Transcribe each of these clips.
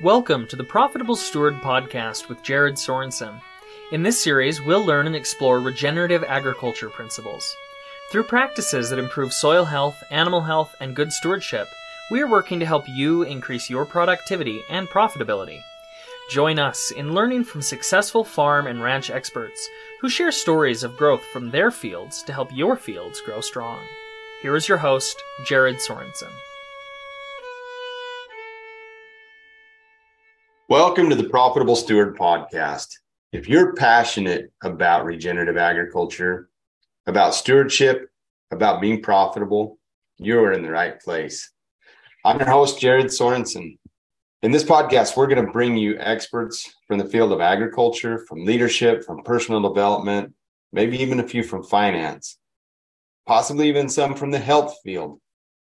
Welcome to the Profitable Steward podcast with Jared Sorensen. In this series, we'll learn and explore regenerative agriculture principles. Through practices that improve soil health, animal health, and good stewardship, we are working to help you increase your productivity and profitability. Join us in learning from successful farm and ranch experts who share stories of growth from their fields to help your fields grow strong. Here is your host, Jared Sorensen. Welcome to the Profitable Steward podcast. If you're passionate about regenerative agriculture, about stewardship, about being profitable, you're in the right place. I'm your host, Jared Sorensen. In this podcast, we're going to bring you experts from the field of agriculture, from leadership, from personal development, maybe even a few from finance, possibly even some from the health field,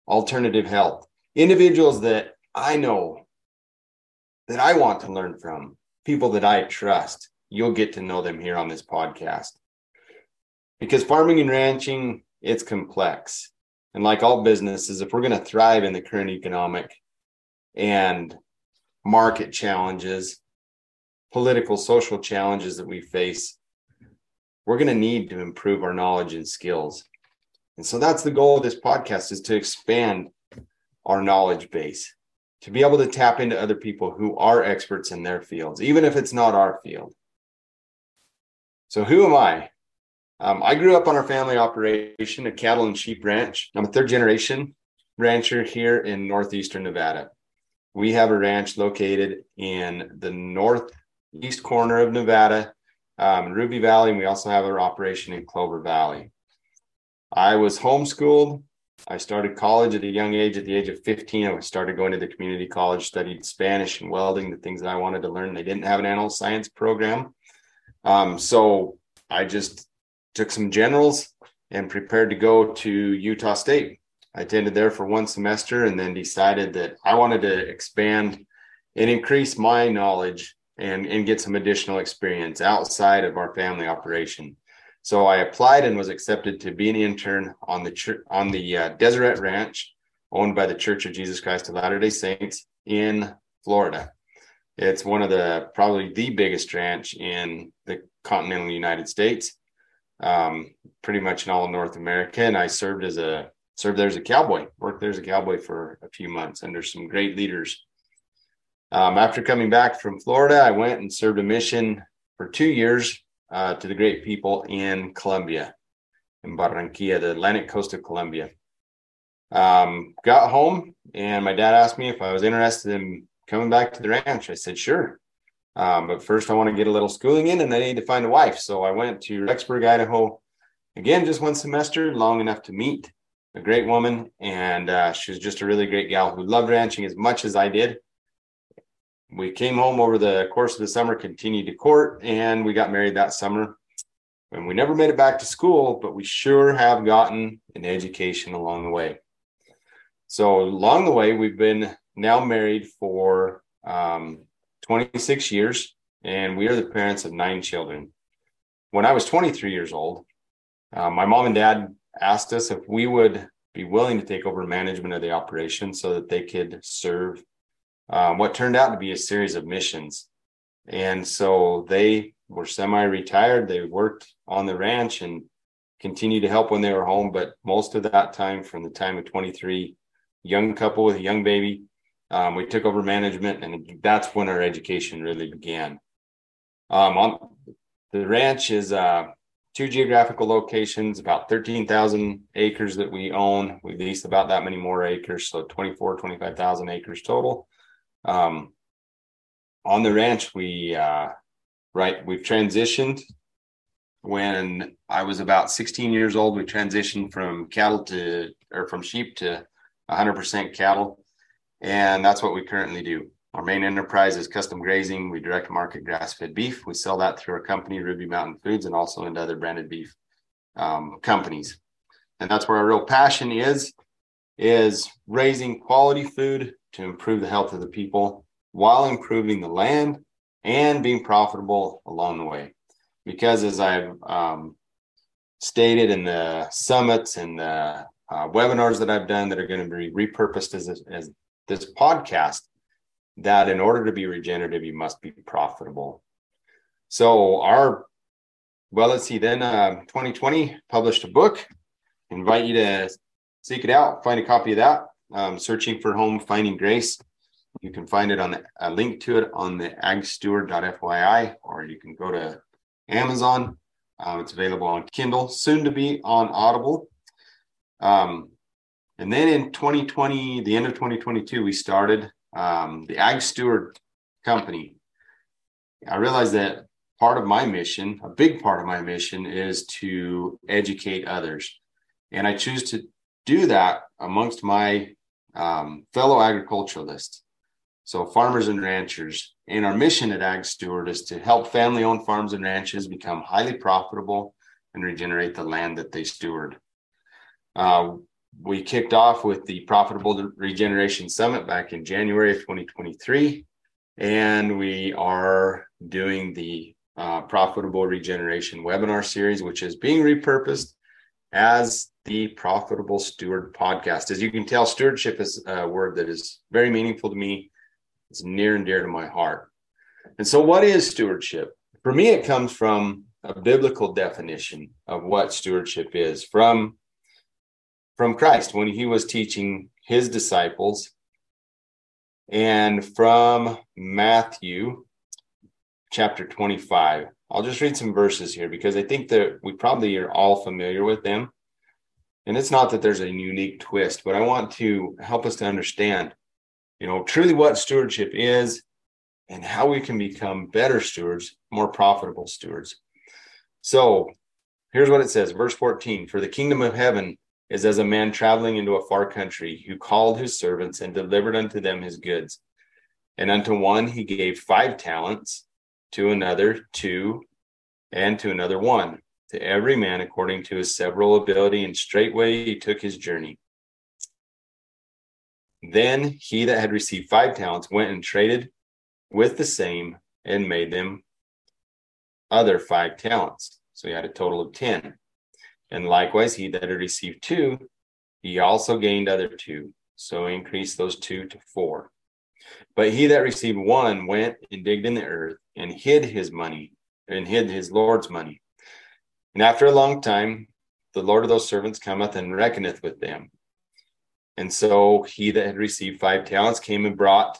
alternative health, individuals that I know that I want to learn from, people that I trust. You'll get to know them here on this podcast. Because farming and ranching, it's complex. And like all businesses, if we're going to thrive in the current economic and market challenges, political, social challenges that we face, we're going to need to improve our knowledge and skills. And so that's the goal of this podcast is to expand our knowledge base to be able to tap into other people who are experts in their fields, even if it's not our field. So, who am I? Um, I grew up on our family operation, a cattle and sheep ranch. I'm a third generation rancher here in northeastern Nevada. We have a ranch located in the northeast corner of Nevada, um, Ruby Valley, and we also have our operation in Clover Valley. I was homeschooled I started college at a young age. At the age of 15, I started going to the community college, studied Spanish and welding, the things that I wanted to learn. They didn't have an animal science program. Um, so I just took some generals and prepared to go to Utah State. I attended there for one semester and then decided that I wanted to expand and increase my knowledge and, and get some additional experience outside of our family operation. So I applied and was accepted to be an intern on the church on the uh, Deseret Ranch, owned by the Church of Jesus Christ of Latter Day Saints in Florida. It's one of the probably the biggest ranch in the continental United States, um, pretty much in all of North America. And I served as a served there as a cowboy, worked there as a cowboy for a few months under some great leaders. Um, after coming back from Florida, I went and served a mission for two years uh, to the great people in Colombia, in Barranquilla, the Atlantic coast of Colombia. Um, got home and my dad asked me if I was interested in coming back to the ranch. I said, sure. Um, but first, I want to get a little schooling in and I need to find a wife. So I went to Rexburg, Idaho, again, just one semester, long enough to meet a great woman. And uh, she was just a really great gal who loved ranching as much as I did we came home over the course of the summer, continued to court, and we got married that summer. And we never made it back to school, but we sure have gotten an education along the way. So along the way, we've been now married for um, 26 years, and we are the parents of nine children. When I was 23 years old, uh, my mom and dad asked us if we would be willing to take over management of the operation so that they could serve um, what turned out to be a series of missions. And so they were semi retired. They worked on the ranch and continued to help when they were home. But most of that time, from the time of 23, young couple with a young baby, um, we took over management. And that's when our education really began. Um, on, the ranch is uh, two geographical locations, about 13,000 acres that we own. We lease about that many more acres, so 24, 25,000 acres total. Um, on the ranch, we uh, right we've transitioned. When I was about 16 years old, we transitioned from cattle to or from sheep to 100% cattle, and that's what we currently do. Our main enterprise is custom grazing. We direct market grass fed beef. We sell that through our company, Ruby Mountain Foods, and also into other branded beef um, companies. And that's where our real passion is, is raising quality food to improve the health of the people while improving the land and being profitable along the way. Because as I've um, stated in the summits and the uh, webinars that I've done that are going to be repurposed as, as this podcast, that in order to be regenerative, you must be profitable. So our well, let's see. Then uh, 2020 published a book. Invite you to seek it out. Find a copy of that. Um, searching for home, finding grace. You can find it on the, a link to it on the agsteward.fyi, or you can go to Amazon. Uh, it's available on Kindle, soon to be on Audible. Um, and then in 2020, the end of 2022, we started um, the Ag Steward Company. I realized that part of my mission, a big part of my mission, is to educate others. And I choose to do that amongst my um, fellow agriculturalists. So, farmers and ranchers. And our mission at Ag Steward is to help family owned farms and ranches become highly profitable and regenerate the land that they steward. Uh, we kicked off with the Profitable Regeneration Summit back in January of 2023. And we are doing the uh, Profitable Regeneration webinar series, which is being repurposed as the Profitable Steward podcast. As you can tell, stewardship is a word that is very meaningful to me. It's near and dear to my heart. And so, what is stewardship? For me, it comes from a biblical definition of what stewardship is from, from Christ when he was teaching his disciples, and from Matthew chapter 25. I'll just read some verses here because I think that we probably are all familiar with them. And it's not that there's a unique twist, but I want to help us to understand, you know, truly what stewardship is and how we can become better stewards, more profitable stewards. So here's what it says, verse 14 For the kingdom of heaven is as a man traveling into a far country who called his servants and delivered unto them his goods. And unto one he gave five talents to another two, and to another one, to every man according to his several ability, and straightway he took his journey. Then he that had received five talents went and traded with the same and made them other five talents. So he had a total of ten. And likewise, he that had received two, he also gained other two. So increased those two to four. But he that received one went and digged in the earth and hid his money and hid his Lord's money. And after a long time, the Lord of those servants cometh and reckoneth with them. And so he that had received five talents came and brought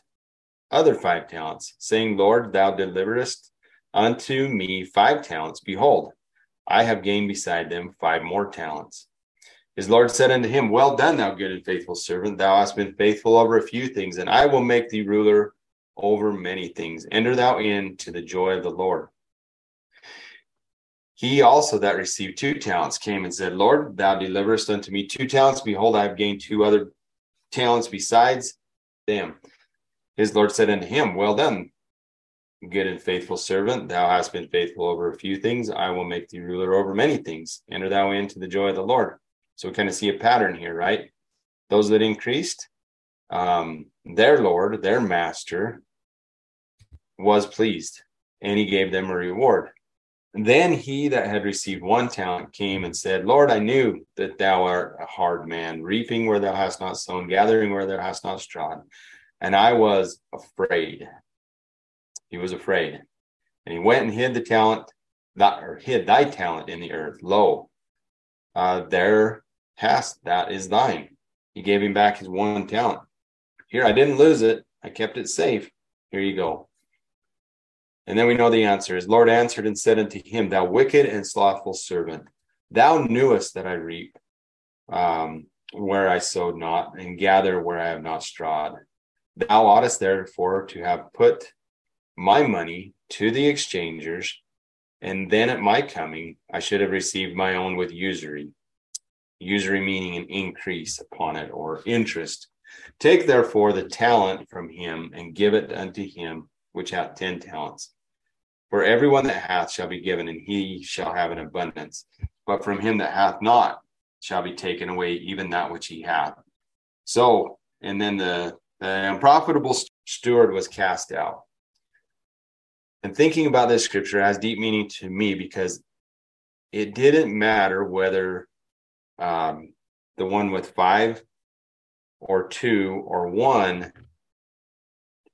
other five talents, saying, Lord, thou deliverest unto me five talents. Behold, I have gained beside them five more talents. His Lord said unto him, Well done, thou good and faithful servant. Thou hast been faithful over a few things, and I will make thee ruler over many things. Enter thou in to the joy of the Lord. He also that received two talents came and said, Lord, thou deliverest unto me two talents. Behold, I have gained two other talents besides them. His Lord said unto him, Well done, good and faithful servant. Thou hast been faithful over a few things. I will make thee ruler over many things. Enter thou into the joy of the Lord. So we kind of see a pattern here, right? Those that increased, um, their Lord, their master, was pleased, and he gave them a reward. Then he that had received one talent came and said, Lord, I knew that thou art a hard man, reaping where thou hast not sown, gathering where thou hast not strawed. And I was afraid. He was afraid. And he went and hid the talent, that, or hid thy talent in the earth. Lo, uh, there hast that is thine. He gave him back his one talent. Here, I didn't lose it. I kept it safe. Here you go. And then we know the answer is Lord answered and said unto him, Thou wicked and slothful servant, thou knewest that I reap um, where I sowed not, and gather where I have not strawed. Thou oughtest therefore to have put my money to the exchangers, and then at my coming I should have received my own with usury usury meaning an increase upon it or interest. Take therefore the talent from him and give it unto him which hath ten talents. For everyone that hath shall be given, and he shall have an abundance. But from him that hath not shall be taken away even that which he hath. So, and then the, the unprofitable steward was cast out. And thinking about this scripture has deep meaning to me because it didn't matter whether um, the one with five or two or one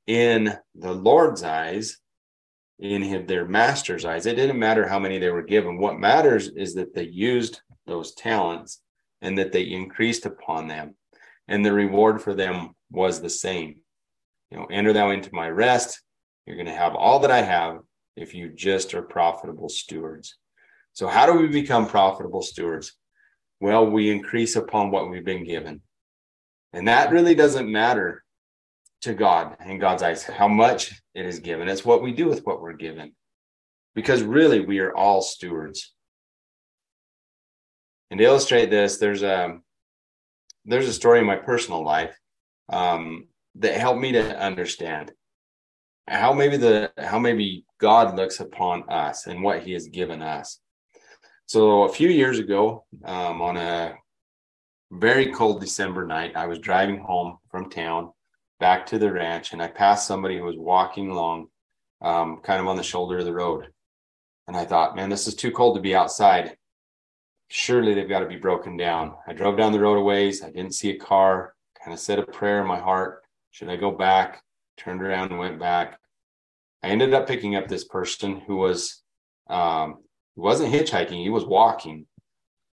in the Lord's eyes, in their master's eyes, it didn't matter how many they were given. What matters is that they used those talents and that they increased upon them. And the reward for them was the same. You know, enter thou into my rest. You're going to have all that I have if you just are profitable stewards. So, how do we become profitable stewards? Well, we increase upon what we've been given. And that really doesn't matter to God in God's eyes, how much it is given. It's what we do with what we're given. Because really, we are all stewards. And to illustrate this, there's a there's a story in my personal life um, that helped me to understand how maybe the how maybe God looks upon us and what He has given us. So a few years ago, um, on a very cold December night, I was driving home from town back to the ranch, and I passed somebody who was walking along, um, kind of on the shoulder of the road, and I thought, man, this is too cold to be outside. Surely they've got to be broken down. I drove down the road a ways. I didn't see a car. Kind of said a prayer in my heart. Should I go back? turned around and went back. I ended up picking up this person who was um, he wasn't hitchhiking, he was walking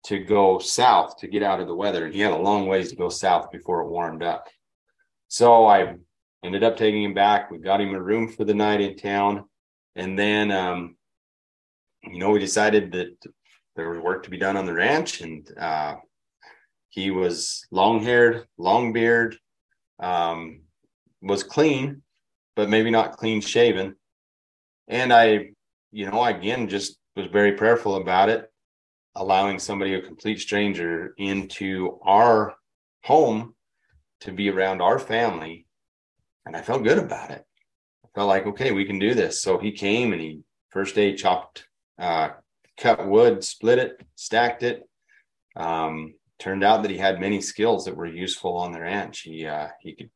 to go south to get out of the weather. And he had a long ways to go south before it warmed up. So I ended up taking him back. We got him a room for the night in town. And then, um, you know, we decided that there was work to be done on the ranch. And uh, he was long haired, long beard, um, was clean, but maybe not clean shaven. And I, you know, again, just was very prayerful about it, allowing somebody, a complete stranger, into our home to be around our family. And I felt good about it. I felt like, okay, we can do this. So he came and he first day chopped, uh, cut wood, split it, stacked it. Um, turned out that he had many skills that were useful on the ranch. He uh, he could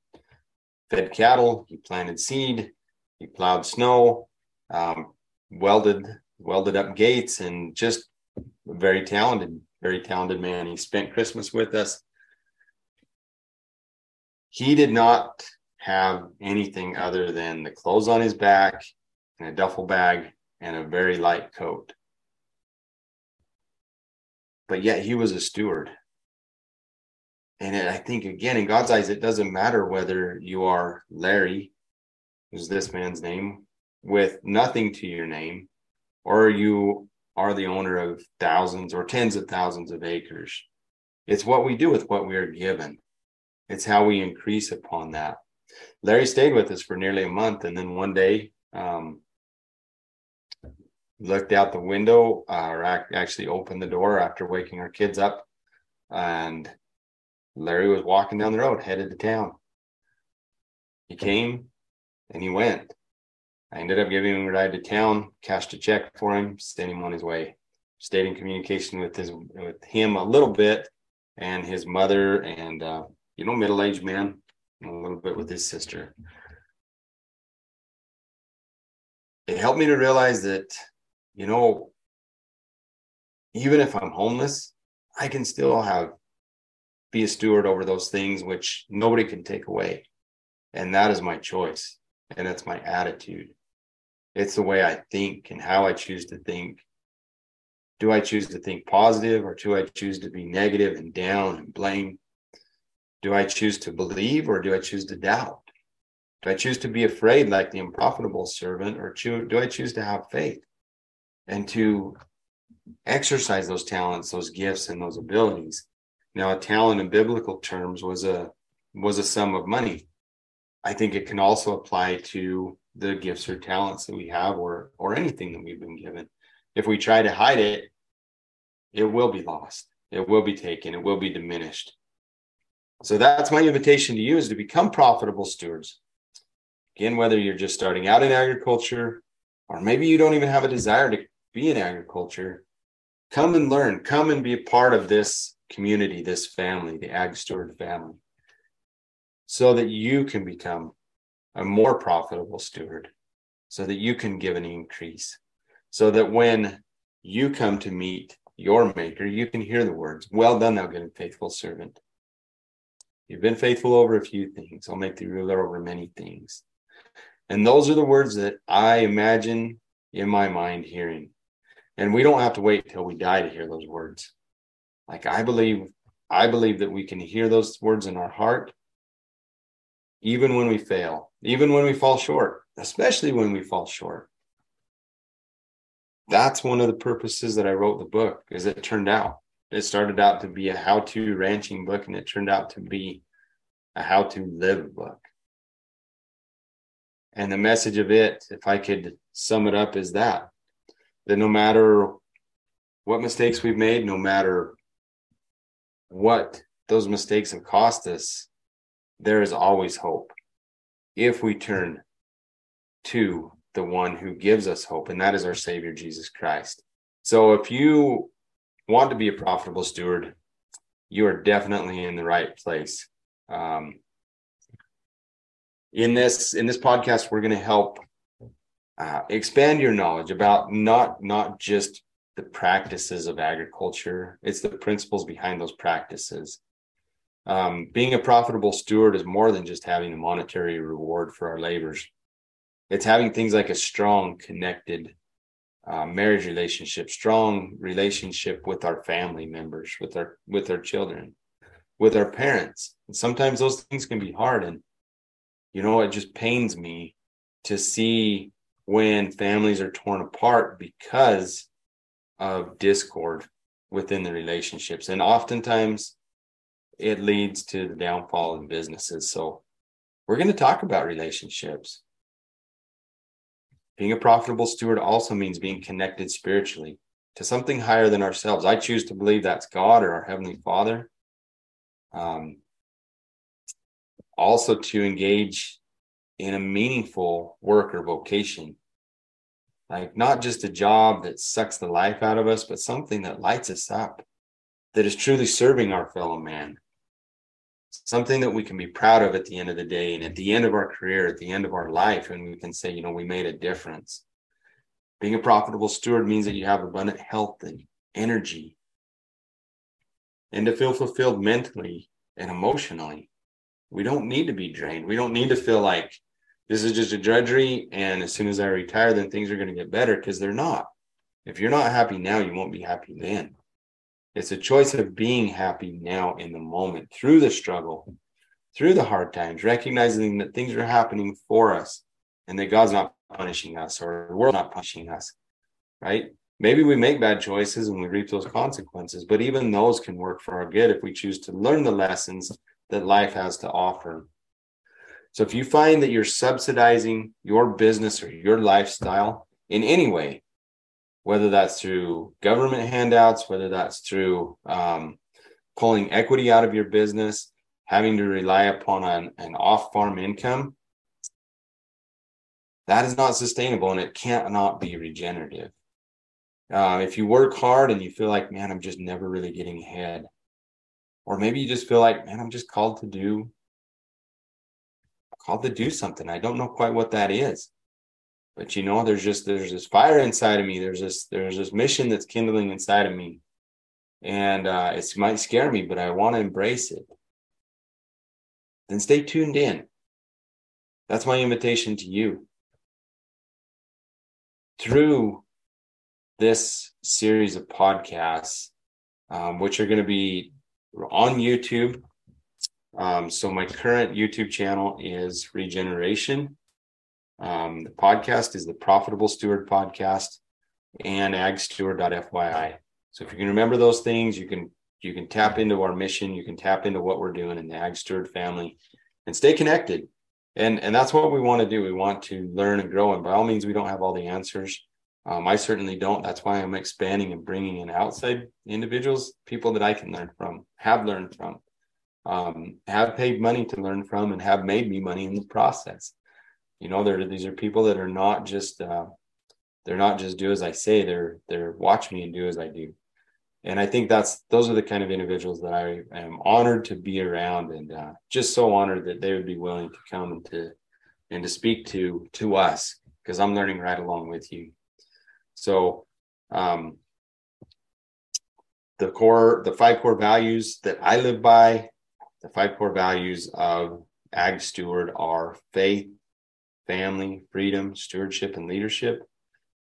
fed cattle, he planted seed, he plowed snow, um, welded welded up gates, and just very talented, very talented man. He spent Christmas with us. He did not have anything other than the clothes on his back and a duffel bag and a very light coat. But yet he was a steward. And I think, again, in God's eyes, it doesn't matter whether you are Larry, who's this man's name, with nothing to your name, or you are the owner of thousands or tens of thousands of acres. It's what we do with what we are given, it's how we increase upon that. Larry stayed with us for nearly a month. And then one day, um, looked out the window, uh, or actually opened the door after waking our kids up and Larry was walking down the road, headed to town. He came and he went. I ended up giving him a ride to town, cashed a check for him, sent him on his way. Stayed in communication with his with him a little bit, and his mother, and uh, you know, middle aged man, a little bit with his sister. It helped me to realize that, you know, even if I'm homeless, I can still have be a steward over those things which nobody can take away. And that is my choice. And that's my attitude. It's the way I think and how I choose to think. Do I choose to think positive or do I choose to be negative and down and blame? Do I choose to believe or do I choose to doubt? Do I choose to be afraid like the unprofitable servant or do I choose to have faith and to exercise those talents, those gifts, and those abilities now, a talent in biblical terms was a was a sum of money. I think it can also apply to the gifts or talents that we have or or anything that we've been given. If we try to hide it, it will be lost. It will be taken. It will be diminished. So that's my invitation to you is to become profitable stewards. Again, whether you're just starting out in agriculture or maybe you don't even have a desire to be in agriculture, come and learn, come and be a part of this community, this family, the Ag Steward family, so that you can become a more profitable steward, so that you can give an increase, so that when you come to meet your maker, you can hear the words, Well done, thou good and faithful servant. You've been faithful over a few things. I'll make thee ruler over many things. And those are the words that I imagine in my mind hearing. And we don't have to wait till we die to hear those words. Like I believe, I believe that we can hear those words in our heart, even when we fail, even when we fall short, especially when we fall short. That's one of the purposes that I wrote the book, as it turned out. It started out to be a how-to ranching book, and it turned out to be a how-to live book. And the message of it, if I could sum it up, is that that no matter what mistakes we've made, no matter what those mistakes have cost us, there is always hope if we turn to the one who gives us hope, and that is our Savior, Jesus Christ. So if you want to be a profitable steward, you are definitely in the right place. Um, in this in this podcast, we're going to help uh, expand your knowledge about not not just the practices of agriculture; it's the principles behind those practices. Um, being a profitable steward is more than just having a monetary reward for our labors. It's having things like a strong, connected uh, marriage relationship, strong relationship with our family members, with our with our children, with our parents. And sometimes those things can be hard, and you know, it just pains me to see when families are torn apart because of discord within the relationships. And oftentimes it leads to the downfall in businesses. So we're going to talk about relationships. Being a profitable steward also means being connected spiritually to something higher than ourselves. I choose to believe that's God or our Heavenly Father. Um, also to engage in a meaningful work or vocation. Like not just a job that sucks the life out of us, but something that lights us up, that is truly serving our fellow man. Something that we can be proud of at the end of the day and at the end of our career, at the end of our life, and we can say, you know, we made a difference. Being a profitable steward means that you have abundant health and energy and to feel fulfilled mentally and emotionally we don't need to be drained. We don't need to feel like this is just a drudgery. And as soon as I retire, then things are going to get better because they're not. If you're not happy now, you won't be happy then. It's a choice of being happy now in the moment through the struggle, through the hard times, recognizing that things are happening for us and that God's not punishing us or the world's not punishing us, right? Maybe we make bad choices and we reap those consequences, but even those can work for our good if we choose to learn the lessons that life has to offer. So if you find that you're subsidizing your business or your lifestyle in any way, whether that's through government handouts, whether that's through um, pulling equity out of your business, having to rely upon an, an off farm income, that is not sustainable and it cannot be regenerative. Uh, if you work hard and you feel like, man, I'm just never really getting ahead, or maybe you just feel like, man, I'm just called to do called to do something. I don't know quite what that is. But you know, there's just there's this fire inside of me. There's this there's this mission that's kindling inside of me. And uh, it might scare me, but I want to embrace it. Then stay tuned in. That's my invitation to you. Through this series of podcasts, um, which are going to be on YouTube. Um, so my current YouTube channel is Regeneration. Um, the podcast is the Profitable Steward Podcast and agsteward.fyi. So if you can remember those things, you can you can tap into our mission, you can tap into what we're doing in the Ag Steward family and stay connected. And and that's what we want to do. We want to learn and grow. And by all means, we don't have all the answers. Um, I certainly don't. That's why I'm expanding and bringing in outside individuals, people that I can learn from, have learned from, um, have paid money to learn from, and have made me money in the process. You know, there these are people that are not just uh, they're not just do as I say. They're they're watch me and do as I do. And I think that's those are the kind of individuals that I am honored to be around, and uh, just so honored that they would be willing to come and to and to speak to to us because I'm learning right along with you. So, um, the core, the five core values that I live by, the five core values of Ag Steward are faith, family, freedom, stewardship, and leadership.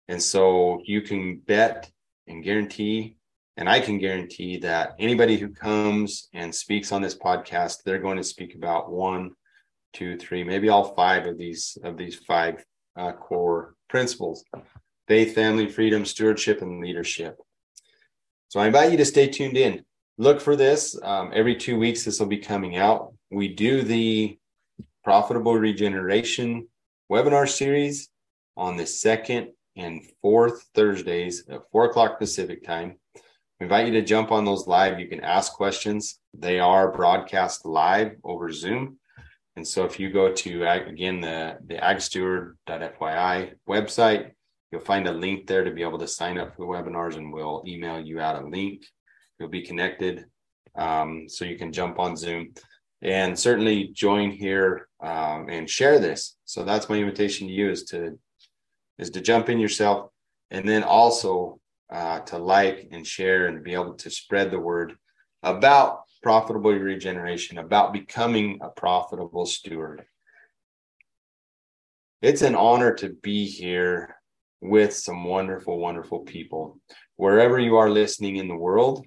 And so you can bet and guarantee, and I can guarantee that anybody who comes and speaks on this podcast, they're going to speak about one, two, three, maybe all five of these of these five uh, core principles: faith, family, freedom, stewardship, and leadership. So I invite you to stay tuned in. Look for this um, every two weeks. This will be coming out. We do the profitable regeneration webinar series on the second and fourth Thursdays at four o'clock Pacific time. We invite you to jump on those live. You can ask questions. They are broadcast live over Zoom. And so if you go to again the the agsteward.fyi website, you'll find a link there to be able to sign up for the webinars, and we'll email you out a link. You'll be connected, um, so you can jump on Zoom and certainly join here um, and share this. So that's my invitation to you is to is to jump in yourself, and then also uh, to like and share and be able to spread the word about profitable regeneration, about becoming a profitable steward. It's an honor to be here with some wonderful, wonderful people. Wherever you are listening in the world,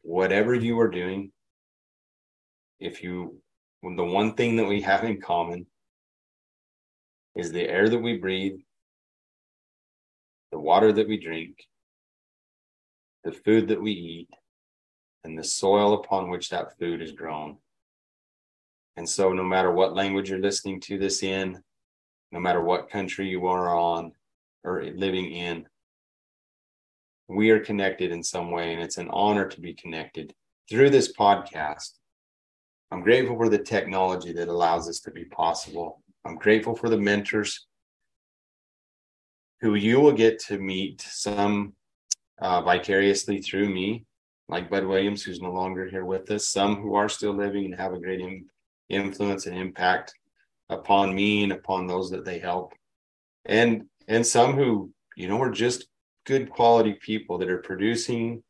whatever you are doing, if you, the one thing that we have in common is the air that we breathe, the water that we drink, the food that we eat, and the soil upon which that food is grown. And so, no matter what language you're listening to this in, no matter what country you are on or living in, we are connected in some way, and it's an honor to be connected through this podcast. I'm grateful for the technology that allows this to be possible. I'm grateful for the mentors who you will get to meet some uh, vicariously through me like Bud Williams, who's no longer here with us, some who are still living and have a great influence and impact upon me and upon those that they help. And and some who, you know, are just good quality people that are producing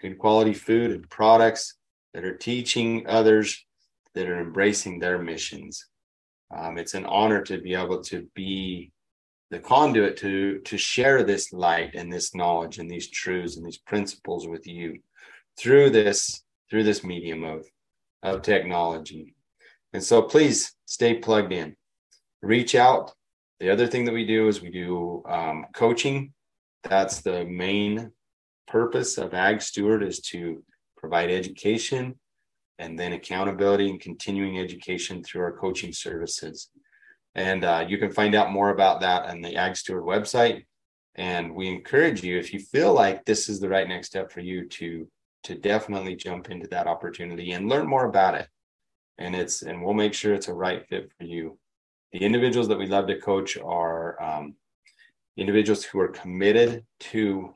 good quality food and products that are teaching others that are embracing their missions. Um, it's an honor to be able to be the conduit to to share this light and this knowledge and these truths and these principles with you through this through this medium of of technology. And so please stay plugged in. Reach out. The other thing that we do is we do um, coaching. That's the main purpose of Ag Steward is to provide education and then accountability and continuing education through our coaching services. And uh, you can find out more about that on the Ag Steward website. And we encourage you, if you feel like this is the right next step for you, to to definitely jump into that opportunity and learn more about it. And it's and we'll make sure it's a right fit for you. The individuals that we love to coach are um, individuals who are committed to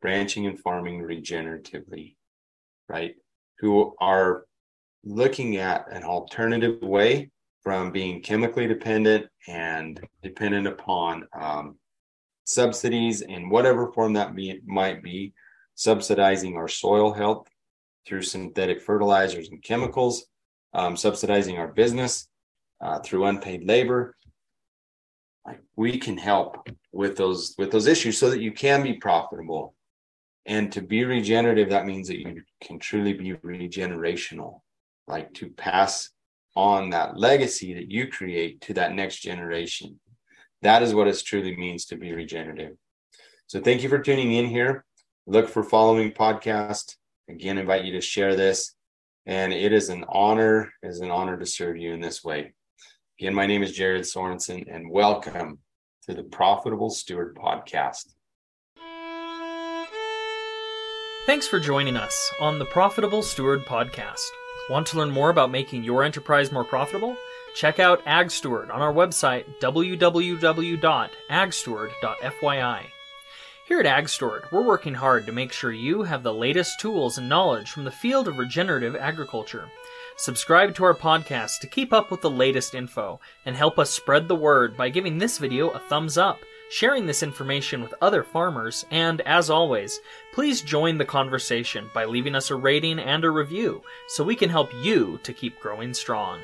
branching and farming regeneratively, right? Who are looking at an alternative way from being chemically dependent and dependent upon um, subsidies in whatever form that be, might be subsidizing our soil health through synthetic fertilizers and chemicals, um, subsidizing our business uh, through unpaid labor. Like we can help with those with those issues so that you can be profitable. And to be regenerative, that means that you can truly be regenerational, like to pass on that legacy that you create to that next generation. That is what it truly means to be regenerative. So thank you for tuning in here look for following podcast. Again, invite you to share this. And it is an honor, it is an honor to serve you in this way. Again, my name is Jared Sorensen, and welcome to the Profitable Steward Podcast. Thanks for joining us on the Profitable Steward Podcast. Want to learn more about making your enterprise more profitable? Check out AgSteward on our website, www.agsteward.fyi. Here at AgSteward, we're working hard to make sure you have the latest tools and knowledge from the field of regenerative agriculture. Subscribe to our podcast to keep up with the latest info and help us spread the word by giving this video a thumbs up, sharing this information with other farmers, and as always, please join the conversation by leaving us a rating and a review so we can help you to keep growing strong.